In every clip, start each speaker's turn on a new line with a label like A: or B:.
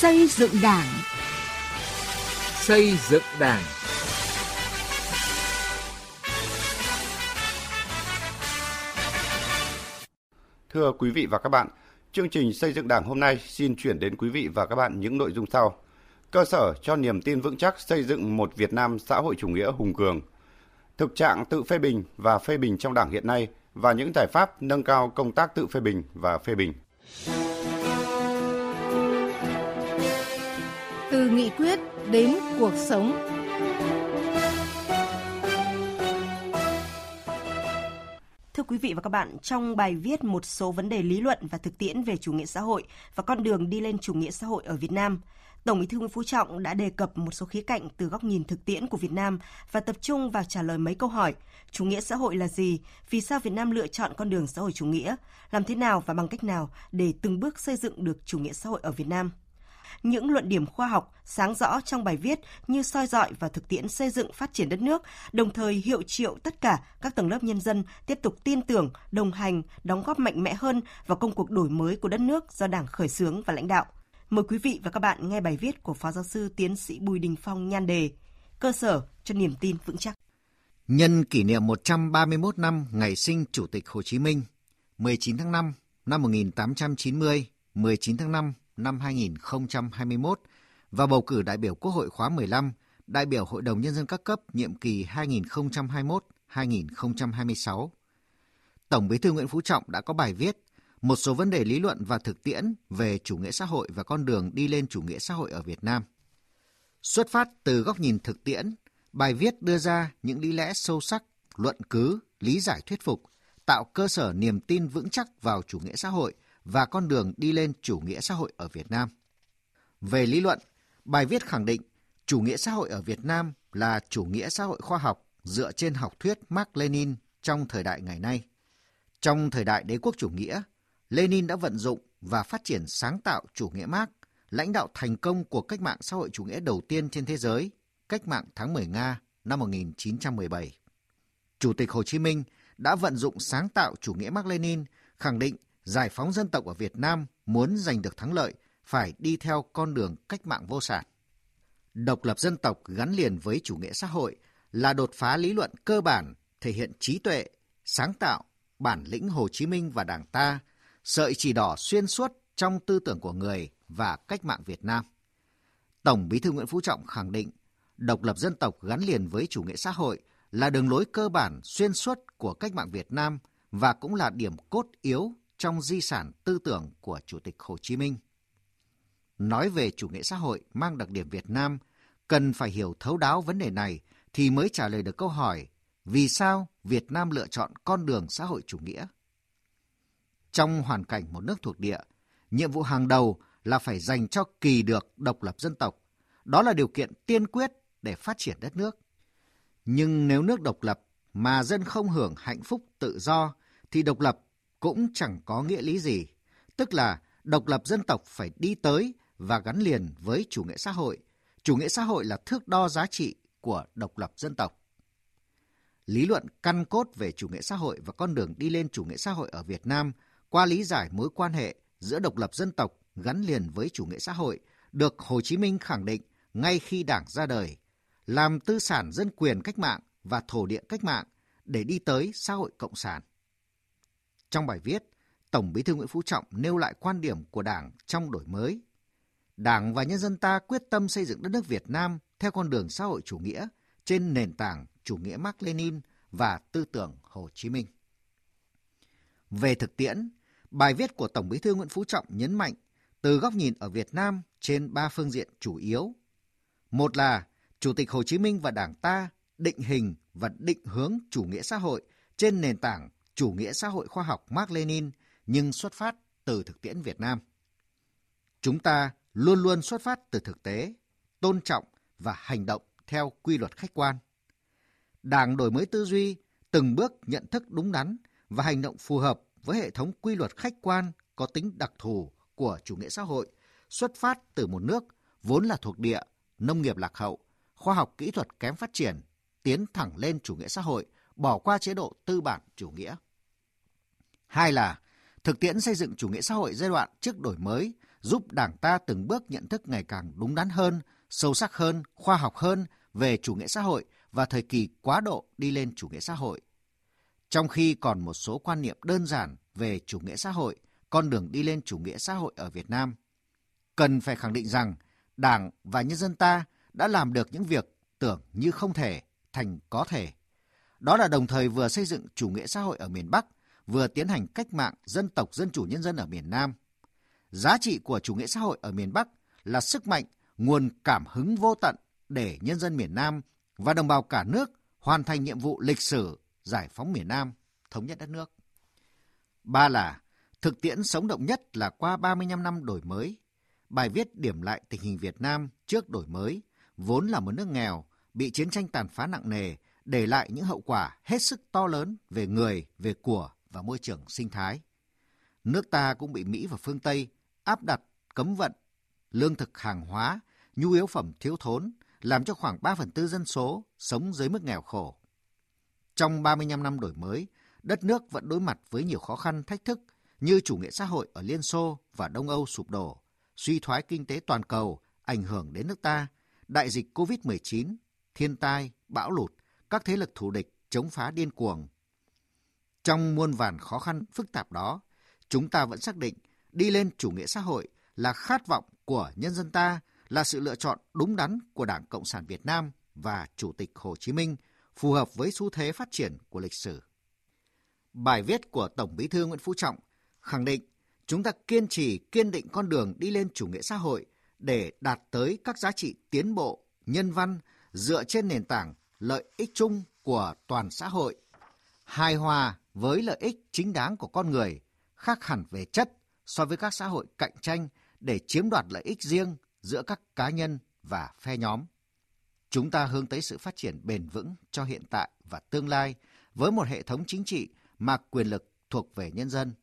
A: Xây dựng Đảng.
B: Xây dựng Đảng.
C: Thưa quý vị và các bạn, chương trình xây dựng Đảng hôm nay xin chuyển đến quý vị và các bạn những nội dung sau. Cơ sở cho niềm tin vững chắc xây dựng một Việt Nam xã hội chủ nghĩa hùng cường. Thực trạng tự phê bình và phê bình trong Đảng hiện nay và những giải pháp nâng cao công tác tự phê bình và phê bình.
A: Đến cuộc sống.
D: Thưa quý vị và các bạn, trong bài viết một số vấn đề lý luận và thực tiễn về chủ nghĩa xã hội và con đường đi lên chủ nghĩa xã hội ở Việt Nam, Tổng Bí thư Nguyễn Phú Trọng đã đề cập một số khía cạnh từ góc nhìn thực tiễn của Việt Nam và tập trung vào trả lời mấy câu hỏi: chủ nghĩa xã hội là gì? Vì sao Việt Nam lựa chọn con đường xã hội chủ nghĩa? Làm thế nào và bằng cách nào để từng bước xây dựng được chủ nghĩa xã hội ở Việt Nam? Những luận điểm khoa học sáng rõ trong bài viết như soi dọi và thực tiễn xây dựng phát triển đất nước, đồng thời hiệu triệu tất cả các tầng lớp nhân dân tiếp tục tin tưởng, đồng hành, đóng góp mạnh mẽ hơn vào công cuộc đổi mới của đất nước do Đảng khởi xướng và lãnh đạo. Mời quý vị và các bạn nghe bài viết của Phó Giáo sư Tiến sĩ Bùi Đình Phong nhan đề Cơ sở cho niềm tin vững chắc.
E: Nhân kỷ niệm 131 năm ngày sinh Chủ tịch Hồ Chí Minh, 19 tháng 5 năm 1890, 19 tháng 5 năm 2021 và bầu cử đại biểu Quốc hội khóa 15, đại biểu Hội đồng Nhân dân các cấp nhiệm kỳ 2021-2026. Tổng bí thư Nguyễn Phú Trọng đã có bài viết một số vấn đề lý luận và thực tiễn về chủ nghĩa xã hội và con đường đi lên chủ nghĩa xã hội ở Việt Nam. Xuất phát từ góc nhìn thực tiễn, bài viết đưa ra những lý lẽ sâu sắc, luận cứ, lý giải thuyết phục, tạo cơ sở niềm tin vững chắc vào chủ nghĩa xã hội và con đường đi lên chủ nghĩa xã hội ở Việt Nam. Về lý luận, bài viết khẳng định chủ nghĩa xã hội ở Việt Nam là chủ nghĩa xã hội khoa học dựa trên học thuyết Mark Lenin trong thời đại ngày nay. Trong thời đại đế quốc chủ nghĩa, Lenin đã vận dụng và phát triển sáng tạo chủ nghĩa Mark, lãnh đạo thành công của cách mạng xã hội chủ nghĩa đầu tiên trên thế giới, cách mạng tháng 10 Nga năm 1917. Chủ tịch Hồ Chí Minh đã vận dụng sáng tạo chủ nghĩa Mark Lenin, khẳng định giải phóng dân tộc ở Việt Nam muốn giành được thắng lợi phải đi theo con đường cách mạng vô sản. Độc lập dân tộc gắn liền với chủ nghĩa xã hội là đột phá lý luận cơ bản thể hiện trí tuệ, sáng tạo, bản lĩnh Hồ Chí Minh và Đảng ta, sợi chỉ đỏ xuyên suốt trong tư tưởng của người và cách mạng Việt Nam. Tổng Bí thư Nguyễn Phú Trọng khẳng định, độc lập dân tộc gắn liền với chủ nghĩa xã hội là đường lối cơ bản xuyên suốt của cách mạng Việt Nam và cũng là điểm cốt yếu trong di sản tư tưởng của Chủ tịch Hồ Chí Minh. Nói về chủ nghĩa xã hội mang đặc điểm Việt Nam, cần phải hiểu thấu đáo vấn đề này thì mới trả lời được câu hỏi vì sao Việt Nam lựa chọn con đường xã hội chủ nghĩa. Trong hoàn cảnh một nước thuộc địa, nhiệm vụ hàng đầu là phải dành cho kỳ được độc lập dân tộc. Đó là điều kiện tiên quyết để phát triển đất nước. Nhưng nếu nước độc lập mà dân không hưởng hạnh phúc tự do thì độc lập cũng chẳng có nghĩa lý gì, tức là độc lập dân tộc phải đi tới và gắn liền với chủ nghĩa xã hội. Chủ nghĩa xã hội là thước đo giá trị của độc lập dân tộc. Lý luận căn cốt về chủ nghĩa xã hội và con đường đi lên chủ nghĩa xã hội ở Việt Nam qua lý giải mối quan hệ giữa độc lập dân tộc gắn liền với chủ nghĩa xã hội được Hồ Chí Minh khẳng định ngay khi Đảng ra đời, làm tư sản dân quyền cách mạng và thổ địa cách mạng để đi tới xã hội cộng sản. Trong bài viết, Tổng Bí thư Nguyễn Phú Trọng nêu lại quan điểm của Đảng trong đổi mới. Đảng và nhân dân ta quyết tâm xây dựng đất nước Việt Nam theo con đường xã hội chủ nghĩa trên nền tảng chủ nghĩa Mark Lenin và tư tưởng Hồ Chí Minh. Về thực tiễn, bài viết của Tổng Bí thư Nguyễn Phú Trọng nhấn mạnh từ góc nhìn ở Việt Nam trên ba phương diện chủ yếu. Một là Chủ tịch Hồ Chí Minh và Đảng ta định hình và định hướng chủ nghĩa xã hội trên nền tảng chủ nghĩa xã hội khoa học Mark Lenin nhưng xuất phát từ thực tiễn Việt Nam. Chúng ta luôn luôn xuất phát từ thực tế, tôn trọng và hành động theo quy luật khách quan. Đảng đổi mới tư duy, từng bước nhận thức đúng đắn và hành động phù hợp với hệ thống quy luật khách quan có tính đặc thù của chủ nghĩa xã hội xuất phát từ một nước vốn là thuộc địa, nông nghiệp lạc hậu, khoa học kỹ thuật kém phát triển, tiến thẳng lên chủ nghĩa xã hội, bỏ qua chế độ tư bản chủ nghĩa. Hai là thực tiễn xây dựng chủ nghĩa xã hội giai đoạn trước đổi mới giúp Đảng ta từng bước nhận thức ngày càng đúng đắn hơn, sâu sắc hơn, khoa học hơn về chủ nghĩa xã hội và thời kỳ quá độ đi lên chủ nghĩa xã hội. Trong khi còn một số quan niệm đơn giản về chủ nghĩa xã hội, con đường đi lên chủ nghĩa xã hội ở Việt Nam, cần phải khẳng định rằng Đảng và nhân dân ta đã làm được những việc tưởng như không thể thành có thể. Đó là đồng thời vừa xây dựng chủ nghĩa xã hội ở miền Bắc, vừa tiến hành cách mạng dân tộc dân chủ nhân dân ở miền Nam. Giá trị của chủ nghĩa xã hội ở miền Bắc là sức mạnh, nguồn cảm hứng vô tận để nhân dân miền Nam và đồng bào cả nước hoàn thành nhiệm vụ lịch sử giải phóng miền Nam, thống nhất đất nước. Ba là thực tiễn sống động nhất là qua 35 năm đổi mới. Bài viết điểm lại tình hình Việt Nam trước đổi mới, vốn là một nước nghèo, bị chiến tranh tàn phá nặng nề, để lại những hậu quả hết sức to lớn về người, về của và môi trường sinh thái. Nước ta cũng bị Mỹ và phương Tây áp đặt, cấm vận, lương thực hàng hóa, nhu yếu phẩm thiếu thốn, làm cho khoảng 3 phần tư dân số sống dưới mức nghèo khổ. Trong 35 năm đổi mới, đất nước vẫn đối mặt với nhiều khó khăn, thách thức như chủ nghĩa xã hội ở Liên Xô và Đông Âu sụp đổ, suy thoái kinh tế toàn cầu ảnh hưởng đến nước ta, đại dịch COVID-19, thiên tai, bão lụt, các thế lực thù địch chống phá điên cuồng. Trong muôn vàn khó khăn phức tạp đó, chúng ta vẫn xác định đi lên chủ nghĩa xã hội là khát vọng của nhân dân ta, là sự lựa chọn đúng đắn của Đảng Cộng sản Việt Nam và Chủ tịch Hồ Chí Minh, phù hợp với xu thế phát triển của lịch sử. Bài viết của Tổng Bí thư Nguyễn Phú Trọng khẳng định chúng ta kiên trì kiên định con đường đi lên chủ nghĩa xã hội để đạt tới các giá trị tiến bộ, nhân văn dựa trên nền tảng lợi ích chung của toàn xã hội, hài hòa với lợi ích chính đáng của con người, khác hẳn về chất so với các xã hội cạnh tranh để chiếm đoạt lợi ích riêng giữa các cá nhân và phe nhóm. Chúng ta hướng tới sự phát triển bền vững cho hiện tại và tương lai với một hệ thống chính trị mà quyền lực thuộc về nhân dân.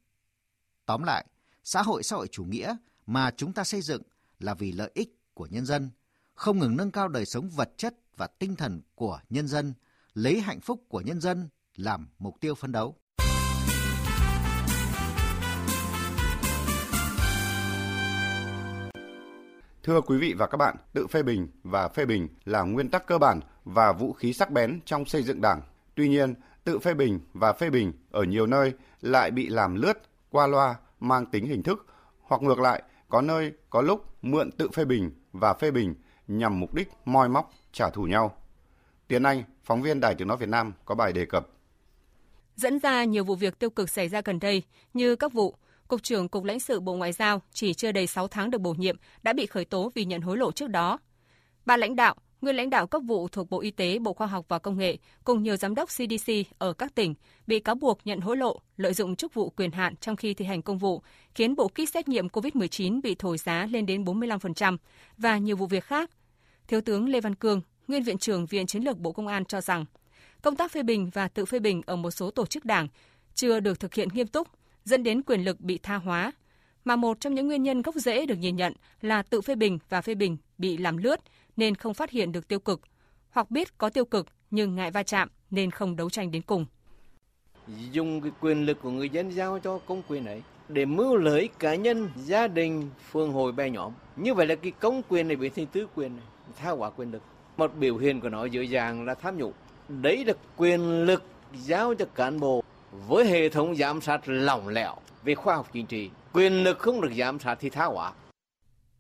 E: Tóm lại, xã hội xã hội chủ nghĩa mà chúng ta xây dựng là vì lợi ích của nhân dân, không ngừng nâng cao đời sống vật chất và tinh thần của nhân dân, lấy hạnh phúc của nhân dân làm mục tiêu phấn đấu.
C: Thưa quý vị và các bạn, tự phê bình và phê bình là nguyên tắc cơ bản và vũ khí sắc bén trong xây dựng Đảng. Tuy nhiên, tự phê bình và phê bình ở nhiều nơi lại bị làm lướt, qua loa, mang tính hình thức, hoặc ngược lại, có nơi, có lúc mượn tự phê bình và phê bình nhằm mục đích moi móc, trả thù nhau. Tiến Anh, phóng viên Đài Tiếng Nói Việt Nam có bài đề cập.
B: Dẫn ra nhiều vụ việc tiêu cực xảy ra gần đây như các vụ Cục trưởng Cục lãnh sự Bộ Ngoại giao chỉ chưa đầy 6 tháng được bổ nhiệm đã bị khởi tố vì nhận hối lộ trước đó. Ba lãnh đạo, nguyên lãnh đạo cấp vụ thuộc Bộ Y tế, Bộ Khoa học và Công nghệ cùng nhiều giám đốc CDC ở các tỉnh bị cáo buộc nhận hối lộ, lợi dụng chức vụ quyền hạn trong khi thi hành công vụ, khiến bộ kit xét nghiệm COVID-19 bị thổi giá lên đến 45% và nhiều vụ việc khác. Thiếu tướng Lê Văn Cương, nguyên viện trưởng Viện Chiến lược Bộ Công an cho rằng, công tác phê bình và tự phê bình ở một số tổ chức đảng chưa được thực hiện nghiêm túc, dẫn đến quyền lực bị tha hóa. Mà một trong những nguyên nhân gốc rễ được nhìn nhận là tự phê bình và phê bình bị làm lướt nên không phát hiện được tiêu cực, hoặc biết có tiêu cực nhưng ngại va chạm nên không đấu tranh đến cùng.
F: Dùng cái quyền lực của người dân giao cho công quyền ấy để mưu lợi cá nhân, gia đình, phương hội bè nhóm. Như vậy là cái công quyền này biến thành tứ quyền này, tha quả quyền lực. Một biểu hiện của nó dễ dàng là tham nhũng. Đấy là quyền lực giao cho cán bộ với hệ thống giám sát lỏng lẻo về khoa học chính trị. Quyền lực không được giám sát thì tha hóa.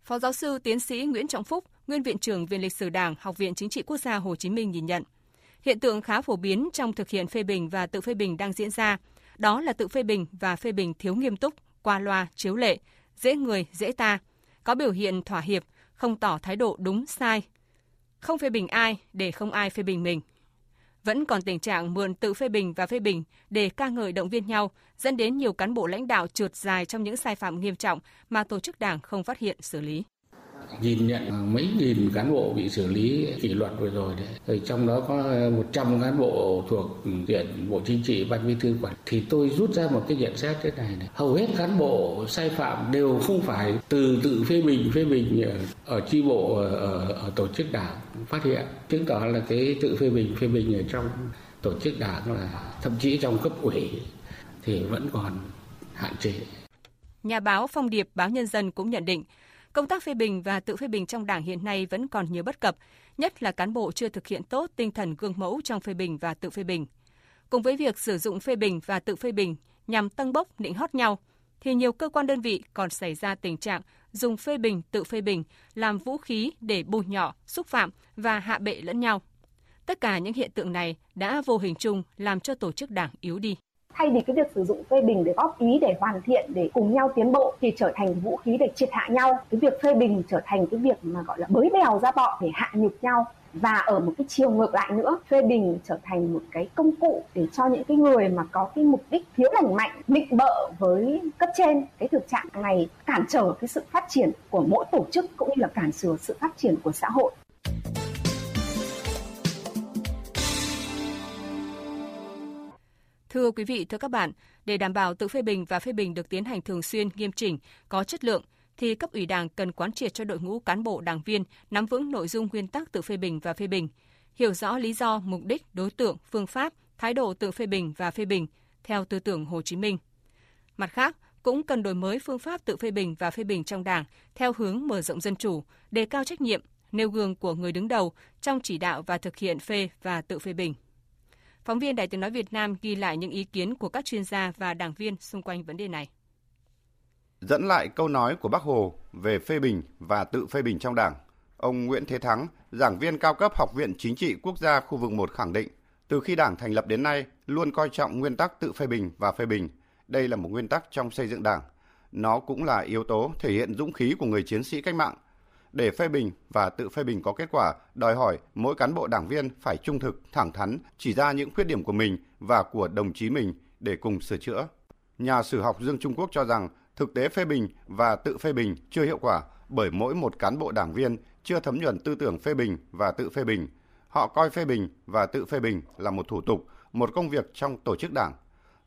B: Phó giáo sư tiến sĩ Nguyễn Trọng Phúc, nguyên viện trưởng Viện Lịch sử Đảng, Học viện Chính trị Quốc gia Hồ Chí Minh nhìn nhận, hiện tượng khá phổ biến trong thực hiện phê bình và tự phê bình đang diễn ra, đó là tự phê bình và phê bình thiếu nghiêm túc, qua loa, chiếu lệ, dễ người, dễ ta, có biểu hiện thỏa hiệp, không tỏ thái độ đúng sai, không phê bình ai để không ai phê bình mình. Vẫn còn tình trạng mượn tự phê bình và phê bình để ca ngợi động viên nhau, dẫn đến nhiều cán bộ lãnh đạo trượt dài trong những sai phạm nghiêm trọng mà tổ chức đảng không phát hiện xử lý
G: nhìn nhận à, mấy nghìn cán bộ bị xử lý kỷ luật vừa rồi đấy. Rồi trong đó có à, 100 cán bộ thuộc ừ, diện Bộ Chính trị Ban Bí thư quản. Thì tôi rút ra một cái nhận xét thế này này. Hầu hết cán bộ sai phạm đều không phải từ tự phê bình phê bình ở, ở chi bộ ở, ở, ở tổ chức đảng phát hiện. Chứng tỏ là cái tự phê bình phê bình ở trong tổ chức đảng là thậm chí trong cấp ủy thì vẫn còn hạn chế.
B: nhà báo Phong Điệp báo Nhân dân cũng nhận định, công tác phê bình và tự phê bình trong Đảng hiện nay vẫn còn nhiều bất cập, nhất là cán bộ chưa thực hiện tốt tinh thần gương mẫu trong phê bình và tự phê bình. Cùng với việc sử dụng phê bình và tự phê bình nhằm tăng bốc định hót nhau, thì nhiều cơ quan đơn vị còn xảy ra tình trạng dùng phê bình tự phê bình làm vũ khí để bôi nhọ, xúc phạm và hạ bệ lẫn nhau. Tất cả những hiện tượng này đã vô hình chung làm cho tổ chức đảng yếu đi
H: thay vì cái việc sử dụng phê bình để góp ý, để hoàn thiện, để cùng nhau tiến bộ, thì trở thành vũ khí để triệt hạ nhau. Cái việc phê bình trở thành cái việc mà, gọi là, bới bèo ra bọ để hạ nhục nhau và ở một cái chiều ngược lại nữa. Phê bình trở thành một cái công cụ để cho những cái người mà có cái mục đích thiếu lành mạnh định bợ với cấp trên. Cái thực trạng này cản trở cái sự phát triển của mỗi tổ chức cũng như là cản trở sự phát triển của xã hội.
B: Thưa quý vị, thưa các bạn, để đảm bảo tự phê bình và phê bình được tiến hành thường xuyên, nghiêm chỉnh, có chất lượng, thì cấp ủy Đảng cần quán triệt cho đội ngũ cán bộ đảng viên nắm vững nội dung nguyên tắc tự phê bình và phê bình, hiểu rõ lý do, mục đích, đối tượng, phương pháp, thái độ tự phê bình và phê bình theo tư tưởng Hồ Chí Minh. Mặt khác, cũng cần đổi mới phương pháp tự phê bình và phê bình trong Đảng theo hướng mở rộng dân chủ, đề cao trách nhiệm, nêu gương của người đứng đầu trong chỉ đạo và thực hiện phê và tự phê bình. Phóng viên Đài tiếng nói Việt Nam ghi lại những ý kiến của các chuyên gia và đảng viên xung quanh vấn đề này.
C: Dẫn lại câu nói của Bác Hồ về phê bình và tự phê bình trong Đảng, ông Nguyễn Thế Thắng, giảng viên cao cấp Học viện Chính trị Quốc gia khu vực 1 khẳng định, từ khi Đảng thành lập đến nay luôn coi trọng nguyên tắc tự phê bình và phê bình. Đây là một nguyên tắc trong xây dựng Đảng. Nó cũng là yếu tố thể hiện dũng khí của người chiến sĩ cách mạng – để phê bình và tự phê bình có kết quả, đòi hỏi mỗi cán bộ đảng viên phải trung thực, thẳng thắn, chỉ ra những khuyết điểm của mình và của đồng chí mình để cùng sửa chữa. Nhà sử học Dương Trung Quốc cho rằng thực tế phê bình và tự phê bình chưa hiệu quả bởi mỗi một cán bộ đảng viên chưa thấm nhuần tư tưởng phê bình và tự phê bình. Họ coi phê bình và tự phê bình là một thủ tục, một công việc trong tổ chức đảng.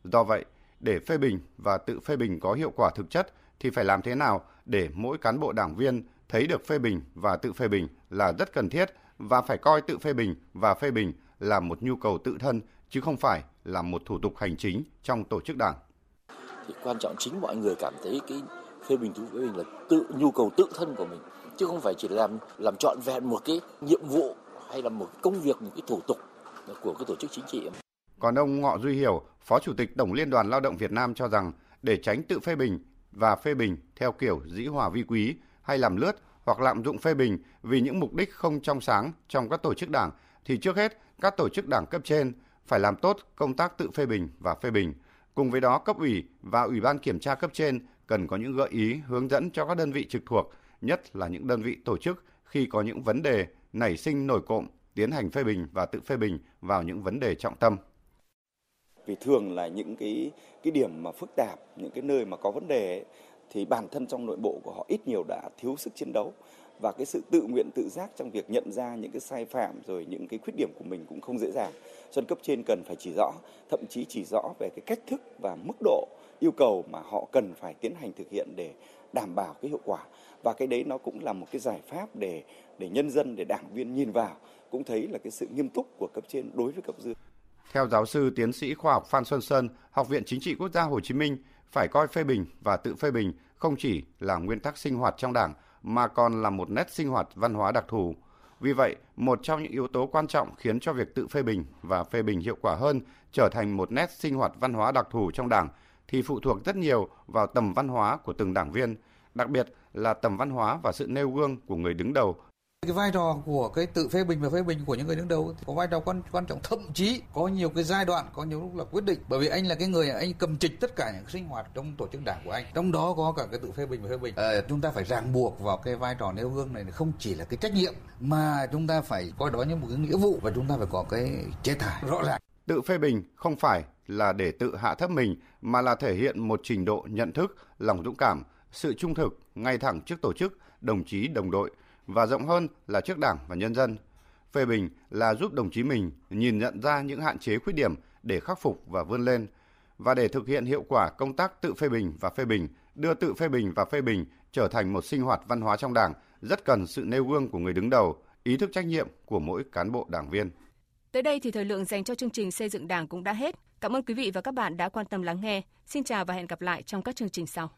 C: Do vậy, để phê bình và tự phê bình có hiệu quả thực chất thì phải làm thế nào để mỗi cán bộ đảng viên thấy được phê bình và tự phê bình là rất cần thiết và phải coi tự phê bình và phê bình là một nhu cầu tự thân chứ không phải là một thủ tục hành chính trong tổ chức đảng.
I: Thì quan trọng chính mọi người cảm thấy cái phê bình tự phê bình là tự nhu cầu tự thân của mình chứ không phải chỉ làm làm trọn vẹn một cái nhiệm vụ hay là một công việc một cái thủ tục của cái tổ chức chính trị.
C: Còn ông Ngọ Duy Hiểu, Phó Chủ tịch Tổng Liên đoàn Lao động Việt Nam cho rằng để tránh tự phê bình và phê bình theo kiểu dĩ hòa vi quý hay làm lướt hoặc lạm dụng phê bình vì những mục đích không trong sáng trong các tổ chức đảng thì trước hết các tổ chức đảng cấp trên phải làm tốt công tác tự phê bình và phê bình. Cùng với đó, cấp ủy và ủy ban kiểm tra cấp trên cần có những gợi ý hướng dẫn cho các đơn vị trực thuộc, nhất là những đơn vị tổ chức khi có những vấn đề nảy sinh nổi cộm, tiến hành phê bình và tự phê bình vào những vấn đề trọng tâm.
J: Vì thường là những cái cái điểm mà phức tạp, những cái nơi mà có vấn đề ấy, thì bản thân trong nội bộ của họ ít nhiều đã thiếu sức chiến đấu. Và cái sự tự nguyện tự giác trong việc nhận ra những cái sai phạm rồi những cái khuyết điểm của mình cũng không dễ dàng. Cho nên cấp trên cần phải chỉ rõ thậm chí chỉ rõ về cái cách thức và mức độ yêu cầu mà họ cần phải tiến hành thực hiện để đảm bảo cái hiệu quả. Và cái đấy nó cũng là một cái giải pháp để để nhân dân để đảng viên nhìn vào cũng thấy là cái sự nghiêm túc của cấp trên đối với cấp dưới.
C: Theo giáo sư tiến sĩ khoa học Phan Xuân Sơn, Học viện Chính trị Quốc gia Hồ Chí Minh, phải coi phê bình và tự phê bình không chỉ là nguyên tắc sinh hoạt trong Đảng mà còn là một nét sinh hoạt văn hóa đặc thù. Vì vậy, một trong những yếu tố quan trọng khiến cho việc tự phê bình và phê bình hiệu quả hơn trở thành một nét sinh hoạt văn hóa đặc thù trong Đảng thì phụ thuộc rất nhiều vào tầm văn hóa của từng đảng viên, đặc biệt là tầm văn hóa và sự nêu gương của người đứng đầu
K: cái vai trò của cái tự phê bình và phê bình của những người đứng đầu thì có vai trò quan quan trọng. Thậm chí có nhiều cái giai đoạn có nhiều lúc là quyết định. Bởi vì anh là cái người anh cầm trịch tất cả những sinh hoạt trong tổ chức đảng của anh. Trong đó có cả cái tự phê bình và phê bình. À, chúng ta phải ràng buộc vào cái vai trò nêu gương này không chỉ là cái trách nhiệm mà chúng ta phải coi đó như một cái nghĩa vụ và chúng ta phải có cái chế tài rõ ràng.
C: Tự phê bình không phải là để tự hạ thấp mình mà là thể hiện một trình độ nhận thức lòng dũng cảm sự trung thực ngay thẳng trước tổ chức đồng chí đồng đội và rộng hơn là trước Đảng và nhân dân. Phê bình là giúp đồng chí mình nhìn nhận ra những hạn chế khuyết điểm để khắc phục và vươn lên. Và để thực hiện hiệu quả công tác tự phê bình và phê bình, đưa tự phê bình và phê bình trở thành một sinh hoạt văn hóa trong Đảng, rất cần sự nêu gương của người đứng đầu, ý thức trách nhiệm của mỗi cán bộ đảng viên.
B: Tới đây thì thời lượng dành cho chương trình xây dựng Đảng cũng đã hết. Cảm ơn quý vị và các bạn đã quan tâm lắng nghe. Xin chào và hẹn gặp lại trong các chương trình sau.